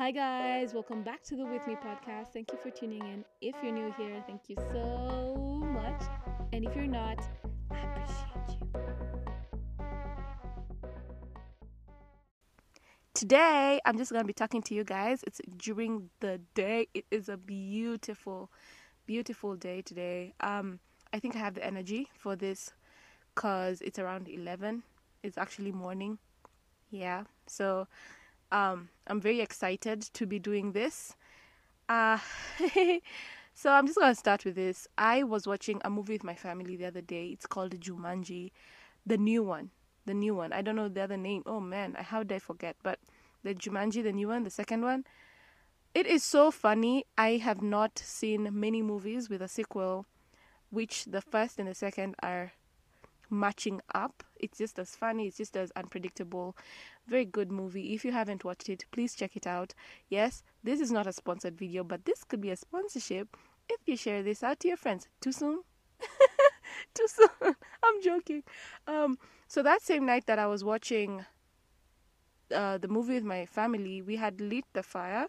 Hi, guys, welcome back to the With Me podcast. Thank you for tuning in. If you're new here, thank you so much. And if you're not, I appreciate you. Today, I'm just going to be talking to you guys. It's during the day. It is a beautiful, beautiful day today. Um, I think I have the energy for this because it's around 11. It's actually morning. Yeah. So, um, I'm very excited to be doing this. Uh, so I'm just gonna start with this. I was watching a movie with my family the other day. It's called Jumanji, the new one. The new one. I don't know the other name. Oh man, I how did I forget? But the Jumanji, the new one, the second one. It is so funny. I have not seen many movies with a sequel, which the first and the second are matching up. It's just as funny, it's just as unpredictable. Very good movie. If you haven't watched it, please check it out. Yes, this is not a sponsored video, but this could be a sponsorship if you share this out to your friends. Too soon? Too soon. I'm joking. Um, so that same night that I was watching uh, the movie with my family, we had lit the fire.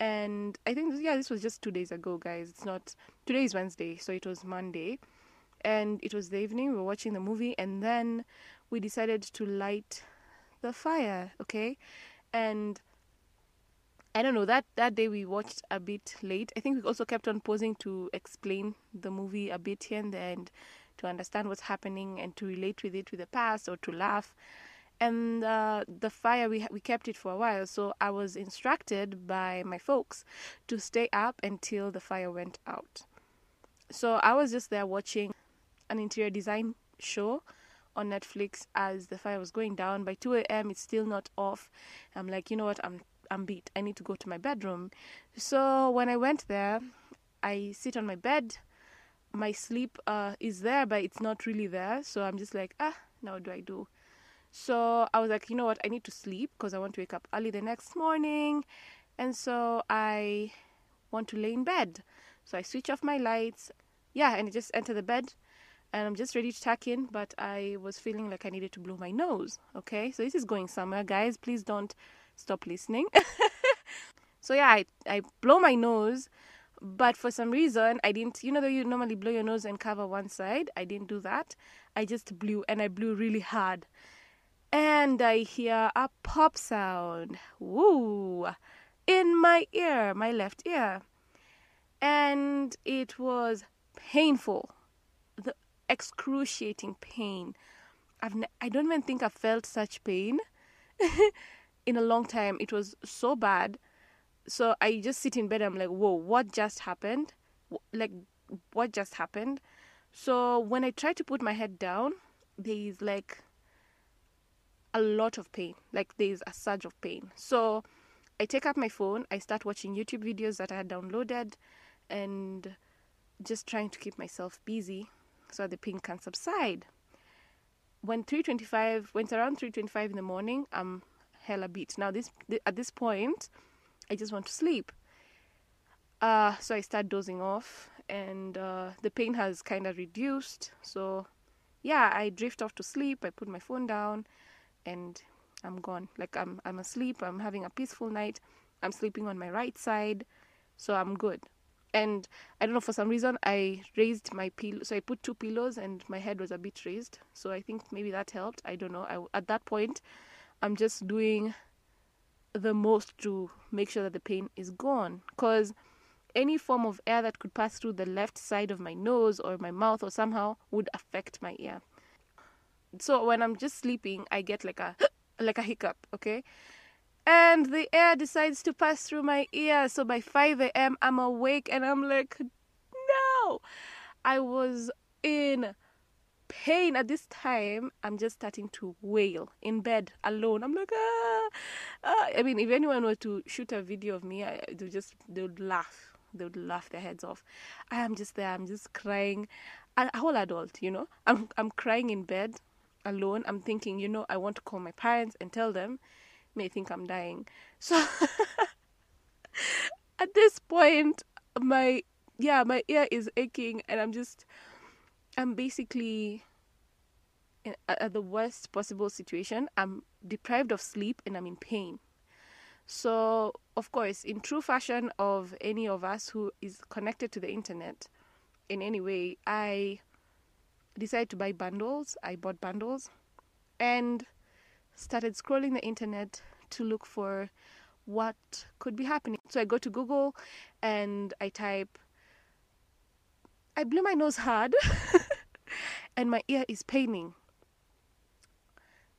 And I think, yeah, this was just two days ago, guys. It's not, today is Wednesday, so it was Monday and it was the evening we were watching the movie and then we decided to light the fire okay? And i don't know that that day we watched a bit late. I think we also kept on pausing to explain the movie a bit here and there and to understand what's happening and to relate with it with the past or to laugh. And uh, the fire we we kept it for a while. So i was instructed by my folks to stay up until the fire went out. So i was just there watching an interior design show on Netflix as the fire was going down. By 2 a.m., it's still not off. I'm like, you know what? I'm I'm beat. I need to go to my bedroom. So when I went there, I sit on my bed. My sleep uh, is there, but it's not really there. So I'm just like, ah, now what do I do? So I was like, you know what? I need to sleep because I want to wake up early the next morning. And so I want to lay in bed. So I switch off my lights. Yeah, and I just enter the bed and I'm just ready to tuck in, but I was feeling like I needed to blow my nose. Okay, so this is going somewhere, guys. Please don't stop listening. so yeah, I, I blow my nose, but for some reason I didn't. You know, though you normally blow your nose and cover one side, I didn't do that. I just blew, and I blew really hard, and I hear a pop sound. Woo! In my ear, my left ear, and it was painful excruciating pain. I've ne- I don't even think I've felt such pain in a long time. It was so bad. So I just sit in bed. I'm like, whoa, what just happened? Like, what just happened? So when I try to put my head down, there is like a lot of pain. Like there is a surge of pain. So I take up my phone. I start watching YouTube videos that I had downloaded, and just trying to keep myself busy so the pain can subside. When 3:25, when it's around 3:25 in the morning, I'm hella beat. Now this at this point, I just want to sleep. Uh, so I start dozing off, and uh, the pain has kind of reduced. So, yeah, I drift off to sleep. I put my phone down, and I'm gone. Like I'm I'm asleep. I'm having a peaceful night. I'm sleeping on my right side, so I'm good and I don't know for some reason I raised my pillow. So I put two pillows and my head was a bit raised. So I think maybe that helped. I don't know. I, at that point, I'm just doing the most to make sure that the pain is gone. Because any form of air that could pass through the left side of my nose or my mouth or somehow would affect my ear. So when I'm just sleeping, I get like a like a hiccup. Okay, and the air decides to pass through my ear. So by 5 a.m., I'm awake and I'm like, no. I was in pain at this time. I'm just starting to wail in bed alone. I'm like, ah. ah. I mean, if anyone were to shoot a video of me, I, they would just, they would laugh. They would laugh their heads off. I am just there. I'm just crying. A, a whole adult, you know. I'm, I'm crying in bed alone. I'm thinking, you know, I want to call my parents and tell them may think I'm dying. So at this point, my yeah, my ear is aching, and I'm just I'm basically in, at the worst possible situation. I'm deprived of sleep and I'm in pain. So of course, in true fashion of any of us who is connected to the internet in any way, I decided to buy bundles. I bought bundles and started scrolling the internet to look for what could be happening. So I go to Google and I type, I blew my nose hard and my ear is paining.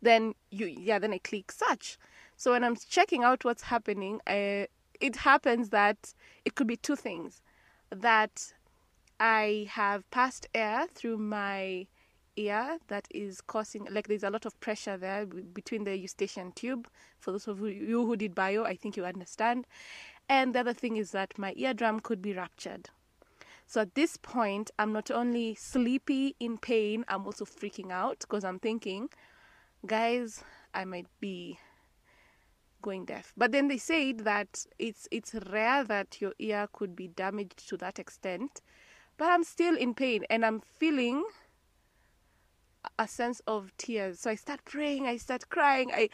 Then you, yeah, then I click search. So when I'm checking out what's happening, I, it happens that it could be two things. That I have passed air through my ear that is causing like there's a lot of pressure there between the eustachian tube. For those of you who did bio i think you understand. And the other thing is that my eardrum could be ruptured. So at this point i'm not only sleepy in pain i'm also freaking out because i'm thinking guys i might be going deaf. But then they said that it's it's rare that your ear could be damaged to that extent but I'm still in pain and I'm feeling a sense of tears. So I start praying, I start crying. I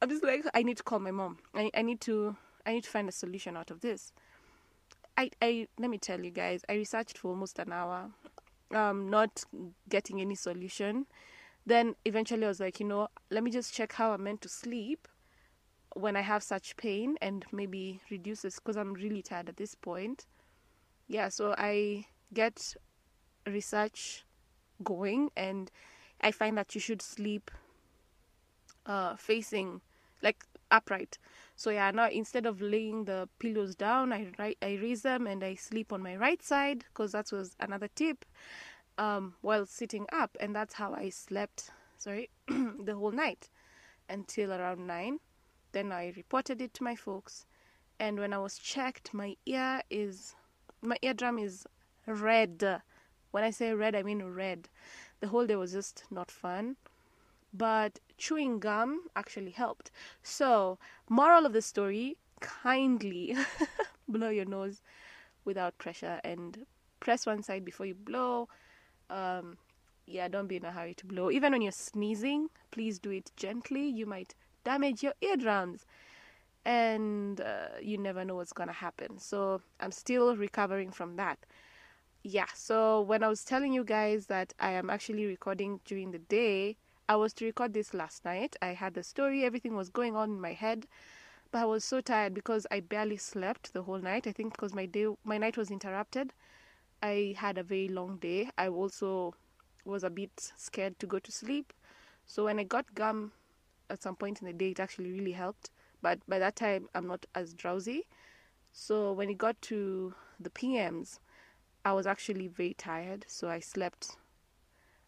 I'm just like I need to call my mom. I, I need to I need to find a solution out of this. I, I let me tell you guys, I researched for almost an hour, um, not getting any solution. Then eventually I was like, you know, let me just check how I'm meant to sleep when I have such pain and maybe reduce this because I'm really tired at this point. Yeah, so I get research going and I find that you should sleep uh, facing like upright. So yeah, now instead of laying the pillows down, I I raise them and I sleep on my right side because that was another tip. Um, while sitting up, and that's how I slept. Sorry, the whole night until around nine. Then I reported it to my folks, and when I was checked, my ear is my eardrum is red. When I say red, I mean red. The whole day was just not fun. But chewing gum actually helped. So, moral of the story kindly blow your nose without pressure and press one side before you blow. Um, yeah, don't be in a hurry to blow. Even when you're sneezing, please do it gently. You might damage your eardrums and uh, you never know what's to happen. So, I'm still recovering from that yeah, so when I was telling you guys that I am actually recording during the day, I was to record this last night. I had the story, everything was going on in my head, but I was so tired because I barely slept the whole night. I think because my day, my night was interrupted. I had a very long day. I also was a bit scared to go to sleep. So when I got gum at some point in the day, it actually really helped. But by that time, I'm not as drowsy. So when it got to the PMs, I was actually very tired, so I slept.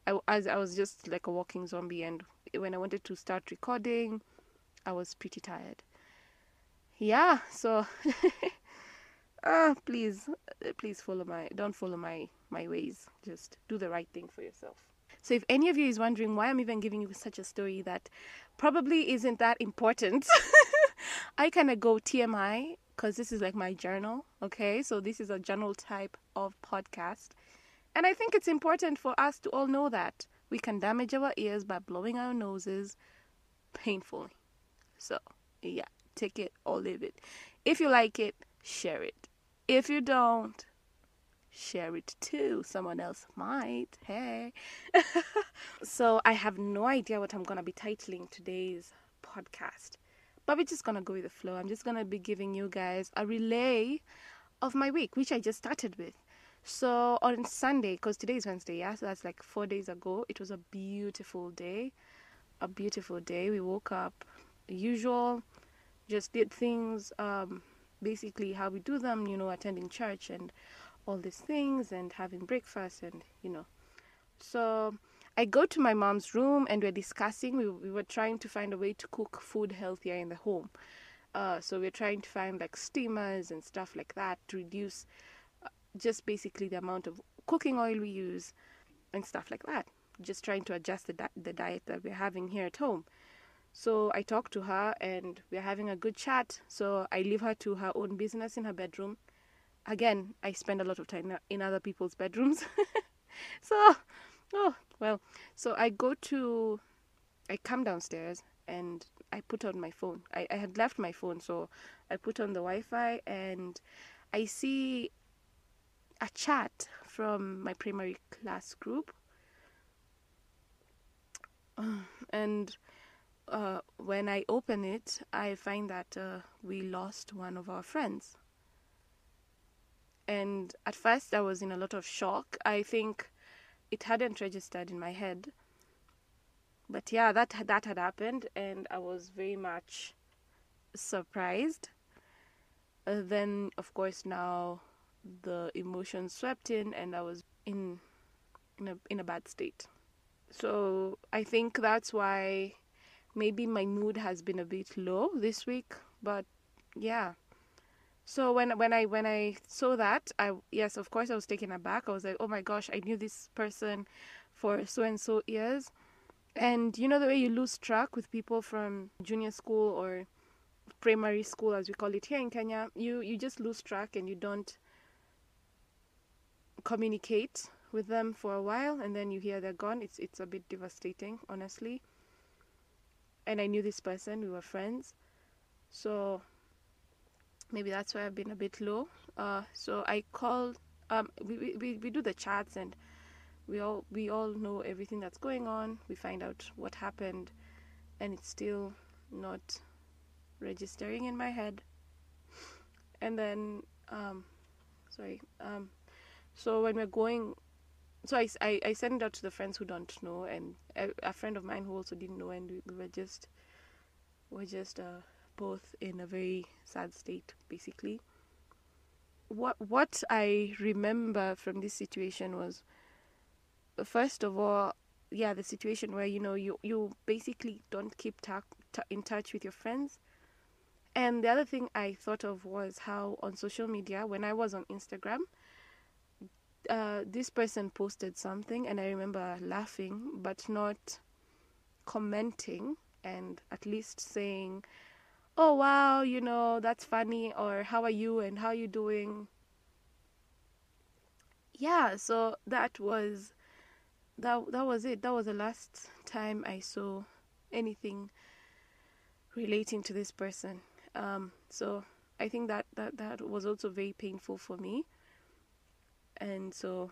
I, as I was just like a walking zombie, and when I wanted to start recording, I was pretty tired. Yeah, so uh, please, please follow my, don't follow my my ways. Just do the right thing for yourself. So if any of you is wondering why I'm even giving you such a story that probably isn't that important, I kind of go TMI because this is like my journal, okay? So this is a journal type of podcast. And I think it's important for us to all know that we can damage our ears by blowing our noses painfully. So, yeah, take it or leave it. If you like it, share it. If you don't, share it too. Someone else might. Hey. so, I have no idea what I'm going to be titling today's podcast. But we're just gonna go with the flow. I'm just gonna be giving you guys a relay of my week, which I just started with. So on Sunday, because today is Wednesday, yeah, so that's like four days ago. It was a beautiful day, a beautiful day. We woke up, usual, just did things, um, basically how we do them, you know, attending church and all these things, and having breakfast, and you know. So I go to my mom's room and we're discussing. We, we were trying to find a way to cook food healthier in the home. Uh, so we're trying to find like steamers and stuff like that to reduce uh, just basically the amount of cooking oil we use and stuff like that. Just trying to adjust the, di- the diet that we're having here at home. So I talked to her and we're having a good chat. So I leave her to her own business in her bedroom. Again, I spend a lot of time in other people's bedrooms. so, oh, well, so I go to, I come downstairs and I put on my phone. I, I had left my phone, so I put on the Wi Fi and I see a chat from my primary class group. And uh, when I open it, I find that uh, we lost one of our friends. And at first, I was in a lot of shock. I think it hadn't registered in my head. But yeah, that that had happened, and I was very much surprised. Uh, then, of course, now the emotions swept in, and I was in in a in a bad state. So I think that's why maybe my mood has been a bit low this week. But yeah. So when when I when I saw that, I yes, of course I was taken aback. I was like, oh my gosh, I knew this person for so and so years, and you know the way you lose track with people from junior school or primary school, as we call it here in Kenya, you you just lose track and you don't communicate with them for a while, and then you hear they're gone. It's it's a bit devastating, honestly. And I knew this person; we were friends, so maybe that's why I've been a bit low. Uh, so I called. Um, we, we we do the chats and we all we all know everything that's going on. We find out what happened, and it's still not registering in my head. And then, um, sorry. Um, so when we're going, so I, I, I send it out to the friends who don't know, and a, a friend of mine who also didn't know, and we, we were just we're just uh, both in a very sad state, basically. What what I remember from this situation was, first of all, yeah, the situation where you know you you basically don't keep ta- ta- in touch with your friends. And the other thing I thought of was how on social media, when I was on Instagram, uh, this person posted something, and I remember laughing, but not commenting, and at least saying, "Oh wow, you know that's funny," or "How are you?" and "How are you doing?" Yeah, so that was that that was it. That was the last time I saw anything relating to this person. Um, so I think that, that that was also very painful for me. And so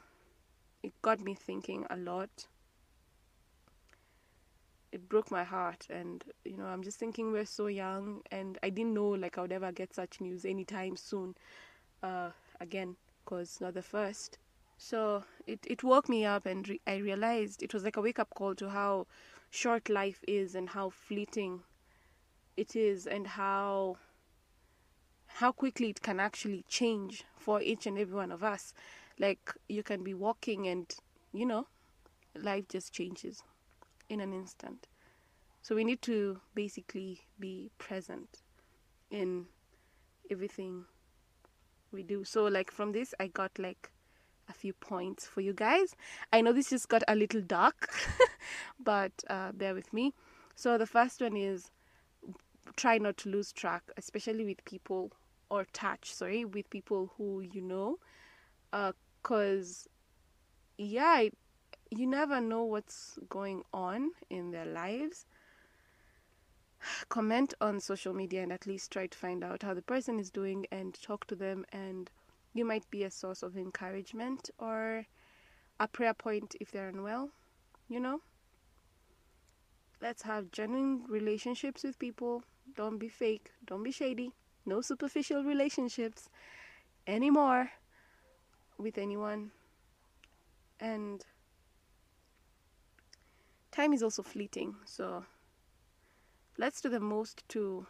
it got me thinking a lot. It broke my heart and you know, I'm just thinking we're so young and I didn't know like I would ever get such news anytime soon. Uh, again, because not the first. So it, it woke me up and re- I realized it was like a wake up call to how short life is and how fleeting it is and how how quickly it can actually change for each and every one of us like you can be walking and you know life just changes in an instant. So we need to basically be present in everything we do. So like from this i got like a few points for you guys. I know this just got a little dark but uh, bear with me. So the first one is try not to lose track, especially with people or touch, sorry, with people who you know, because uh, yeah, you never know what's going on in their lives. Comment on social media and at least try to find out how the person is doing and talk to them, and you might be a source of encouragement or a prayer point if they're unwell, you know. Let's have genuine relationships with people don't be fake. Don't be shady. No superficial relationships anymore with anyone. And time is also fleeting. So let's do the most to,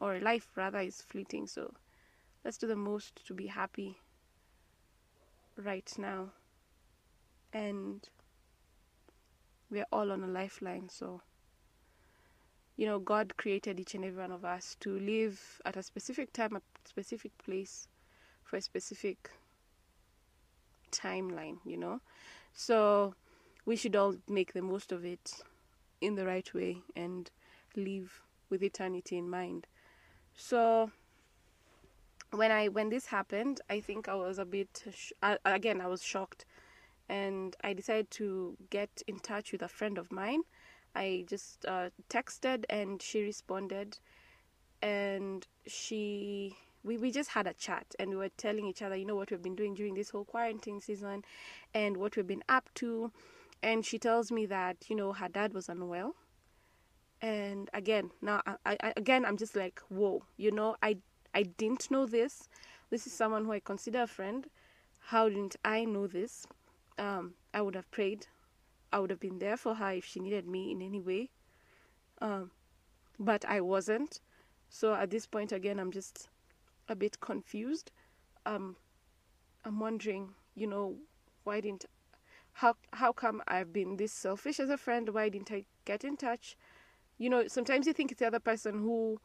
or life rather is fleeting. So let's do the most to be happy right now. And we're all on a lifeline. So you know, God created each and every one of us to live at a specific time, a specific place, for a specific timeline, you know. So we should all make the most of it in the right way and live with eternity in mind. So when I when this happened, I think I was a bit sh- again I was shocked, and I decided to get in touch with a friend of mine I just uh, texted and she responded, and she we, we just had a chat and we were telling each other, you know, what we've been doing during this whole quarantine season and what we've been up to. And she tells me that, you know, her dad was unwell. And again, now I, I again I'm just like, whoa, you know, I I didn't know this. This is someone who I consider a friend. How didn't I know this? Um, I would have prayed. I would have been there for her if she needed me in any way. Um, but I wasn't. So at this point, again, I'm just a bit confused. Um, I'm wondering, you know, why didn't how how come I've been this selfish as a friend? Why didn't I get in touch? You know, sometimes you think it's the other person who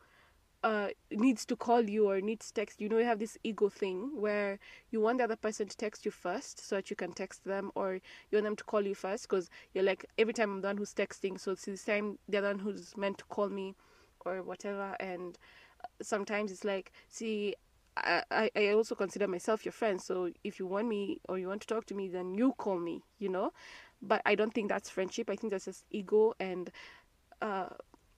uh, needs to call you or needs text you know you have this ego thing where you want the other person to text you first so that you can text them or you want them to call you first because you're like every time i'm the one who's texting so it's the same the other one who's meant to call me or whatever and sometimes it's like see I, I also consider myself your friend. So if you want me or you want to talk to me then you call me you know? But i don't think that's friendship. I think that's just ego and uh,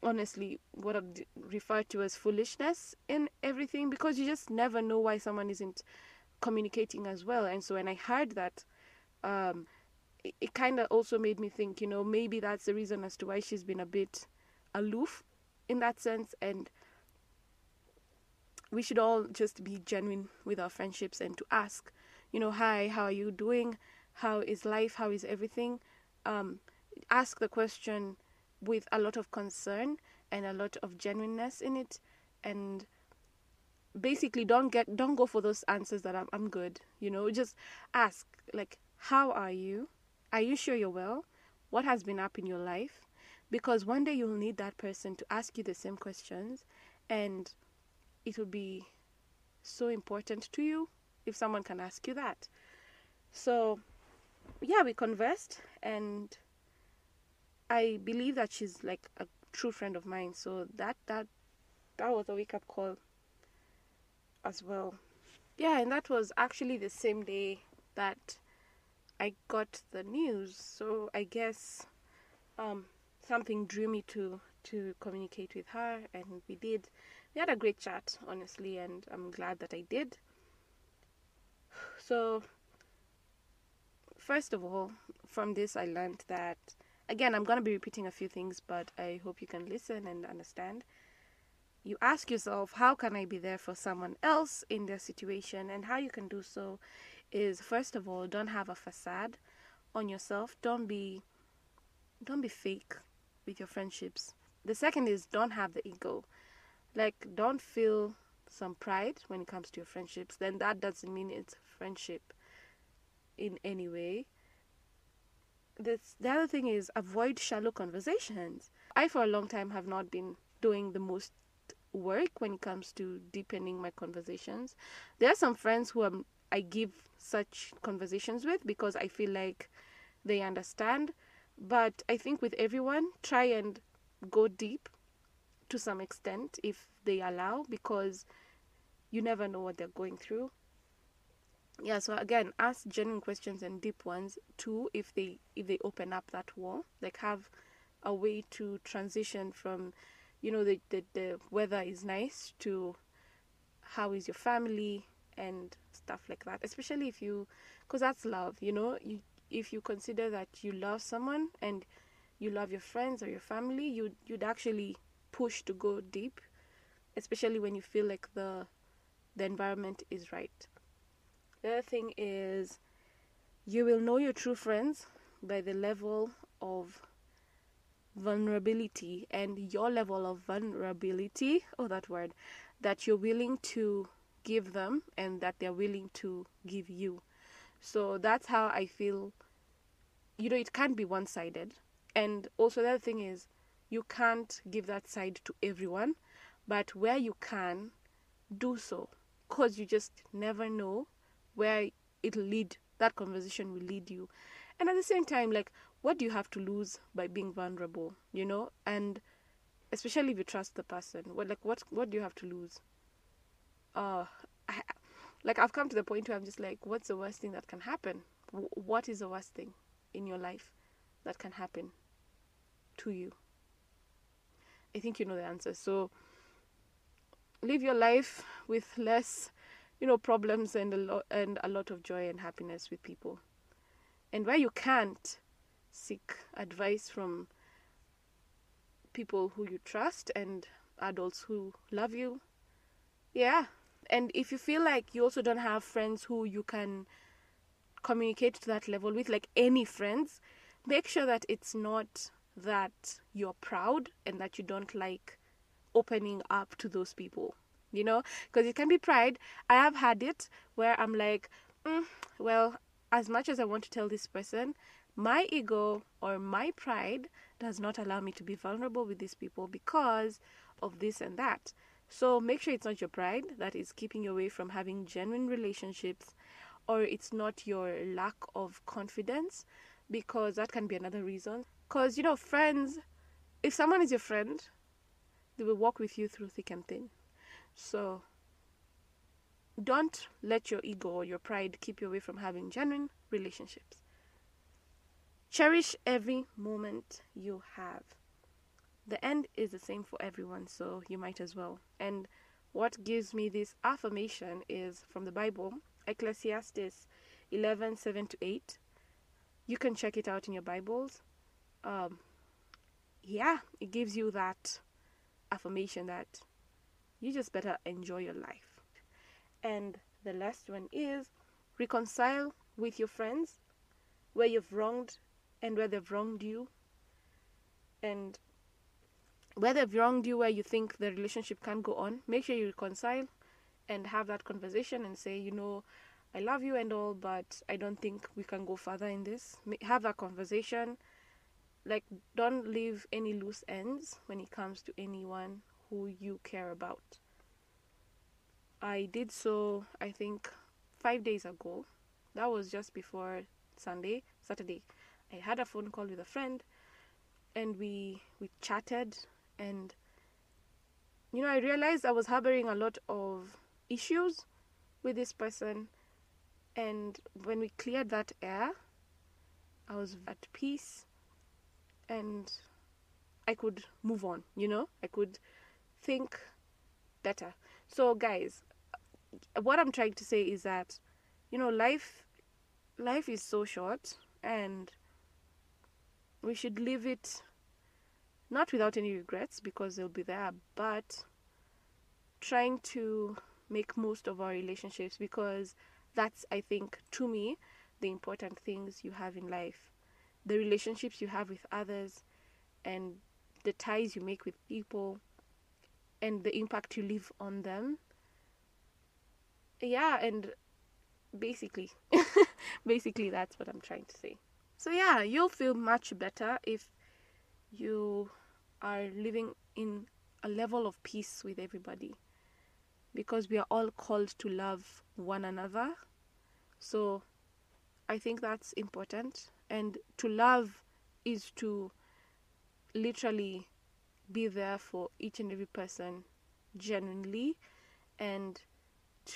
honestly what i refer to as foolishness in everything because you just never know why someone isn't communicating as well. And so when i heard that um, it, it kind of also made me think you know maybe that's the reason as to why she's been a bit aloof in that sense. And we should all just be genuine with our friendships and to ask, you know, hi, how are you doing? How is life? How is everything? Um, ask the question with a lot of concern and a lot of genuineness in it, and basically don't get don't go for those answers that I'm I'm good. You know, just ask like, how are you? Are you sure you're well? What has been up in your life? Because one day you'll need that person to ask you the same questions, and it would be so important to you if someone can ask you that. So, yeah, we conversed, and I believe that she's like a true friend of mine. So that that that was a wake up call as well. Yeah, and that was actually the same day that I got the news. So I guess um, something drew me to to communicate with her, and we did we had a great chat, honestly, and I'm glad that I did. So, first of all, from this, I learned that, again, I'm going to be repeating a few things, but I hope you can listen and understand. You ask yourself, how can I be there for someone else in their situation? And how you can do so is, first of all, don't have a facade on yourself. Don't be, don't be fake with your friendships. The second is, don't have the ego like don't feel some pride when it comes to your friendships then that doesn't mean it's friendship in any way. This, the other thing is avoid shallow conversations. I for a long time have not been doing the most work when it comes to deepening my conversations. There are some friends who I'm, i give such conversations with because i feel like they understand but i think with everyone try and go deep to some extent if they allow because you never know what they're going through. Yeah so again ask genuine questions and deep ones too if they if they open up that wall like have a way to transition from you know the the, the weather is nice to how is your family and stuff like that. Especially if you because that's love you know? You if you consider that you love someone and you love your friends or your family you you'd actually push to go deep, especially when you feel like the the environment is right. The other thing is you will know your true friends by the level of vulnerability and your level of vulnerability, oh that word, that you're willing to give them and that they're willing to give you. So that's how I feel you know it can't be one sided. And also the other thing is you can't give that side to everyone, but where you can, do so because you just never know where it'll lead. That conversation will lead you. And at the same time, like, what do you have to lose by being vulnerable, you know? And especially if you trust the person, what like what what do you have to lose? Uh, I, like I've come to the point where I'm just like, what's the worst thing that can happen? W- what is the worst thing in your life that can happen? to you? I think you know the answer. So live your life with less, you know, problems and a lot and a lot of joy and happiness with people. And where you can't, seek advice from people who you trust and adults who love you. Yeah. And if you feel like you also don't have friends who you can communicate to that level with, like any friends, make sure that it's not that you're proud and that you don't like opening up to those people, you know? Because it can be pride. I have had it where I'm like, mm, well, as much as I want to tell this person, my ego or my pride does not allow me to be vulnerable with these people because of this and that. So make sure it's not your pride that is keeping you away from having genuine relationships or it's not your lack of confidence because that can be another reason. Because, you know, friends, if someone is your friend, they will walk with you through thick and thin. So don't let your ego or your pride keep you away from having genuine relationships. Cherish every moment you have. The end is the same for everyone, so you might as well. And what gives me this affirmation is from the Bible, Ecclesiastes 11 7 to 8. You can check it out in your Bibles. Um, yeah, it gives you that affirmation that you just better enjoy your life. And the last one is reconcile with your friends where you've wronged and where they've wronged you and where they've wronged you where you think the relationship can't go on make sure you reconcile and have that conversation and say you know i love you and all but i don't think we can go further in this have that conversation like don't leave any loose ends when it comes to anyone who you care about. I did so i think five days ago. That was just before sunday saturday. I had a phone call with a friend and we we chatted and you know I realized I was harboring a lot of issues with this person. And when we cleared that air I was at peace and I could move on, you know? I could think better. So guys, what I'm trying to say is that you know life life is so short and we should leave it not without any regrets because they'll be there, but trying to make most of our relationships because that's, I think, to me, the important things you have in life. The relationships you have with others and the ties you make with people and the impact you leave on them. Yeah, and basically, basically, that's what I'm trying to say. So, yeah, you'll feel much better if you are living in a level of peace with everybody because we are all called to love one another. So, I think that's important. And to love is to literally be there for each and every person genuinely and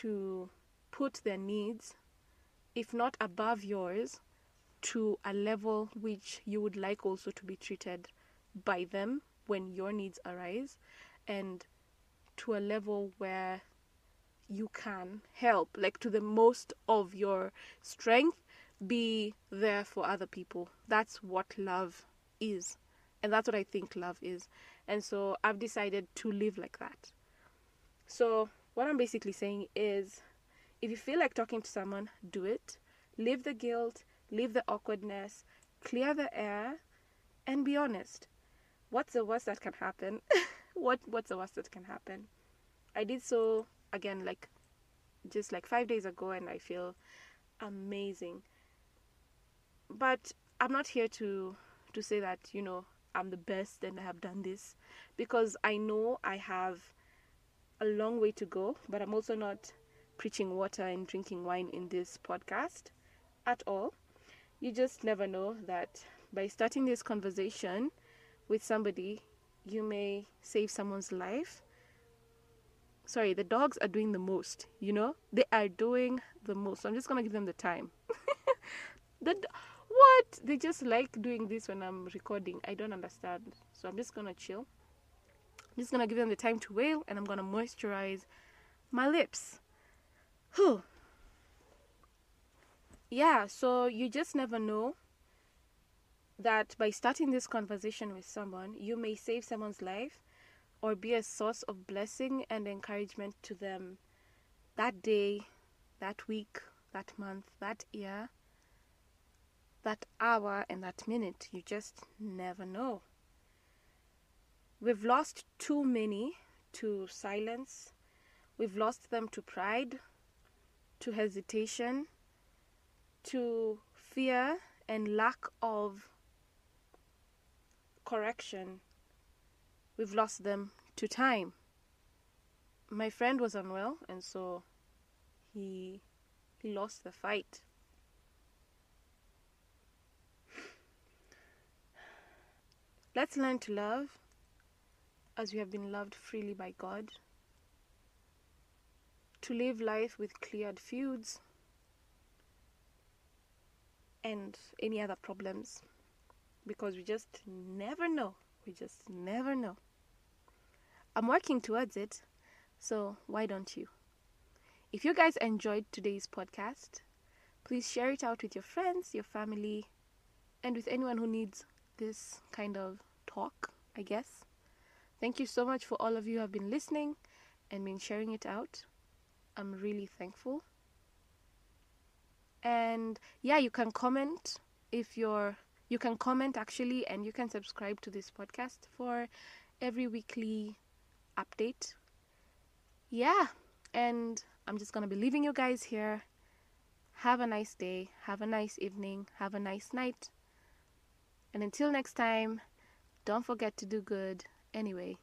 to put their needs, if not above yours, to a level which you would like also to be treated by them when your needs arise and to a level where you can help like to the most of your strength be there for other people that's what love is and that's what i think love is and so i've decided to live like that so what i'm basically saying is if you feel like talking to someone do it leave the guilt leave the awkwardness, clear the air, and be honest. What's the worst that can happen? what what's the worst that can happen? I did so again like just like 5 days ago and I feel amazing. But I'm not here to to say that, you know, I'm the best and I have done this because I know I have a long way to go, but I'm also not preaching water and drinking wine in this podcast at all you just never know that by starting this conversation with somebody, you may save someone's life. Sorry, the dogs are doing the most, you know? They are doing the most. So I'm just going to give them the time. the what? They just like doing this when I'm recording. I don't understand. So I'm just gonna chill. I'm just gonna give them the time to wail and I'm gonna moisturize my lips. Whew. Yeah, so you just never know that by starting this conversation with someone, you may save someone's life or be a source of blessing and encouragement to them that day, that week, that month, that year, that hour, and that minute. You just never know. We've lost too many to silence, we've lost them to pride, to hesitation, to fear, and lack of correction. We've lost them to time. My friend was unwell, and so he he lost the fight. Let's learn to love as we have been loved freely by God. To live life with cleared feuds and any other problems because we just never know. We just never know. I'm working towards it, so why don't you? If you guys enjoyed today's podcast, please share it out with your friends, your family, and with anyone who needs this kind of talk, I guess. Thank you so much for all of you who have been listening and been sharing it out. I'm really thankful. And yeah, you can comment if you're you can comment actually and you can subscribe to this podcast for every weekly update. Yeah, and I'm just going to be leaving you guys here. Have a nice day, have a nice evening, have a nice night. And until next time, don't forget to do good anyway.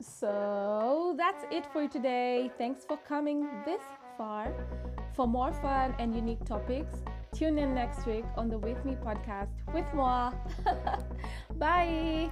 So that's it for today. Thanks for coming this far. For more fun and unique topics, tune in next week on the With Me podcast with Moa. Bye.